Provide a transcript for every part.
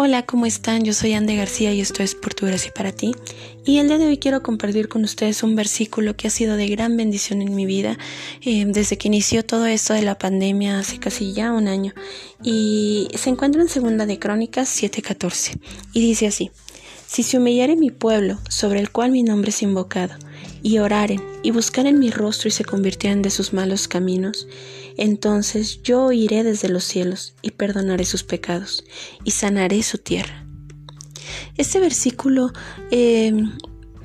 Hola, ¿cómo están? Yo soy Ande García y esto es Por tu gracia para ti. Y el día de hoy quiero compartir con ustedes un versículo que ha sido de gran bendición en mi vida eh, desde que inició todo esto de la pandemia hace casi ya un año. Y se encuentra en Segunda de Crónicas 7:14 y dice así: Si se humillare mi pueblo, sobre el cual mi nombre es invocado, y oraren y buscaren mi rostro y se convirtieran de sus malos caminos, entonces yo iré desde los cielos y perdonaré sus pecados y sanaré su tierra. Este versículo eh,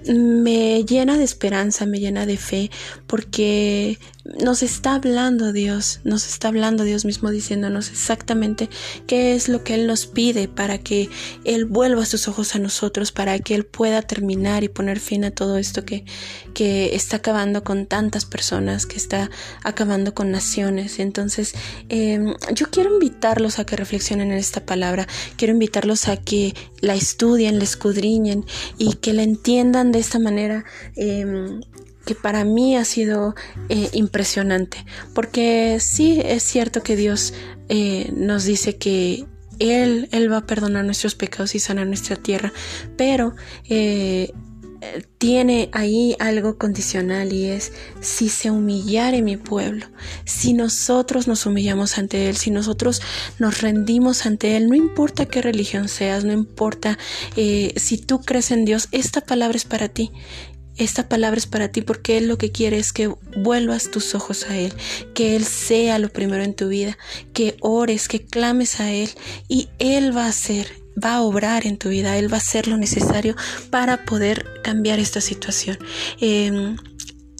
me llena de esperanza, me llena de fe, porque nos está hablando Dios, nos está hablando Dios mismo diciéndonos exactamente qué es lo que Él nos pide para que Él vuelva sus ojos a nosotros, para que Él pueda terminar y poner fin a todo esto que, que está acabando con tantas personas, que está acabando con naciones. Entonces, em, yo quiero invitarlos a que reflexionen en esta palabra, quiero invitarlos a que la estudien, la escudriñen y que la entiendan de esta manera. Eh, que para mí ha sido eh, impresionante, porque sí es cierto que Dios eh, nos dice que Él, Él va a perdonar nuestros pecados y sanar nuestra tierra, pero eh, tiene ahí algo condicional y es si se humillare mi pueblo, si nosotros nos humillamos ante Él, si nosotros nos rendimos ante Él, no importa qué religión seas, no importa si tú crees en Dios, esta palabra es para ti esta palabra es para ti porque Él lo que quiere es que vuelvas tus ojos a Él, que Él sea lo primero en tu vida, que ores, que clames a Él y Él va a hacer, va a obrar en tu vida, Él va a hacer lo necesario para poder cambiar esta situación. Em,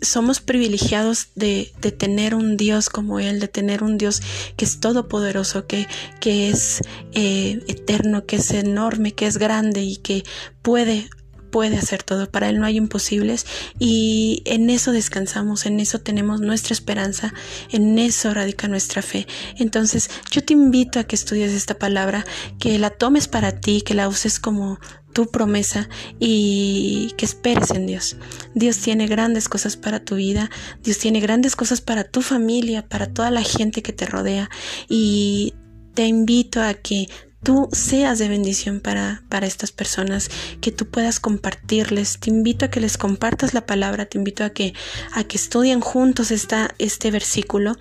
somos privilegiados de, tener un Dios como Él, de tener un Dios que es todopoderoso, que, que es eh, eterno, que es enorme, que es grande y que puede puede hacer todo, para Él no hay imposibles y en eso descansamos, en eso tenemos nuestra esperanza, en eso radica nuestra fe. Entonces yo te invito a que estudies esta palabra, que la tomes para ti, que la uses como tu promesa y que esperes en Dios. Dios tiene grandes cosas para tu vida, Dios tiene grandes cosas para tu familia, para toda la gente que te rodea y te invito a que tú seas de bendición para, para estas personas, que tú puedas compartirles. Te invito a que les compartas la palabra, te invito a que, a que estudien juntos esta, este versículo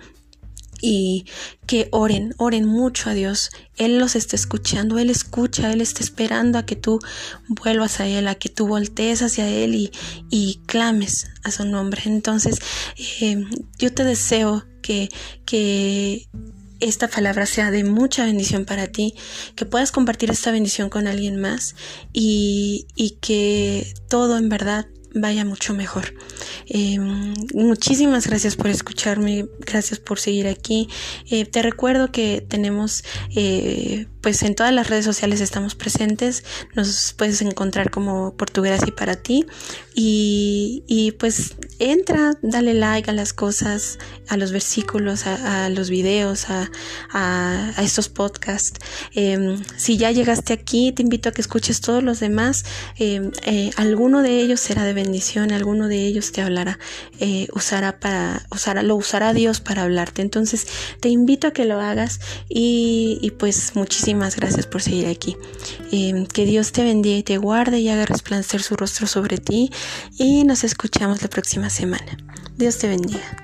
y que oren, oren mucho a Dios. Él los está escuchando, Él escucha, Él está esperando a que tú vuelvas a Él, a que tú voltees hacia Él y, y clames a su nombre. Entonces, eh, yo te deseo que, que esta palabra sea de mucha bendición para ti, que puedas compartir esta bendición con alguien más y, que todo en verdad vaya mucho mejor. Eh, muchísimas gracias por escucharme, gracias por seguir aquí. Eh, te recuerdo que tenemos, eh, pues en todas las redes sociales estamos presentes, nos puedes encontrar como Portugués y para ti. Y, pues entra, dale like a las cosas, a los versículos, a, los videos, a, a, estos podcasts. Em, si ya llegaste aquí, te invito a que escuches todos los demás. Em, alguno de ellos será de bendición, alguno de ellos te hablará, eh, usará para, usará, lo usará Dios para hablarte. Entonces te invito a que lo hagas y, pues muchísimas gracias por seguir aquí. Eh, que Dios te bendiga y te guarde y haga resplandecer su rostro sobre ti y nos escuchamos la próxima semana. Dios te bendiga.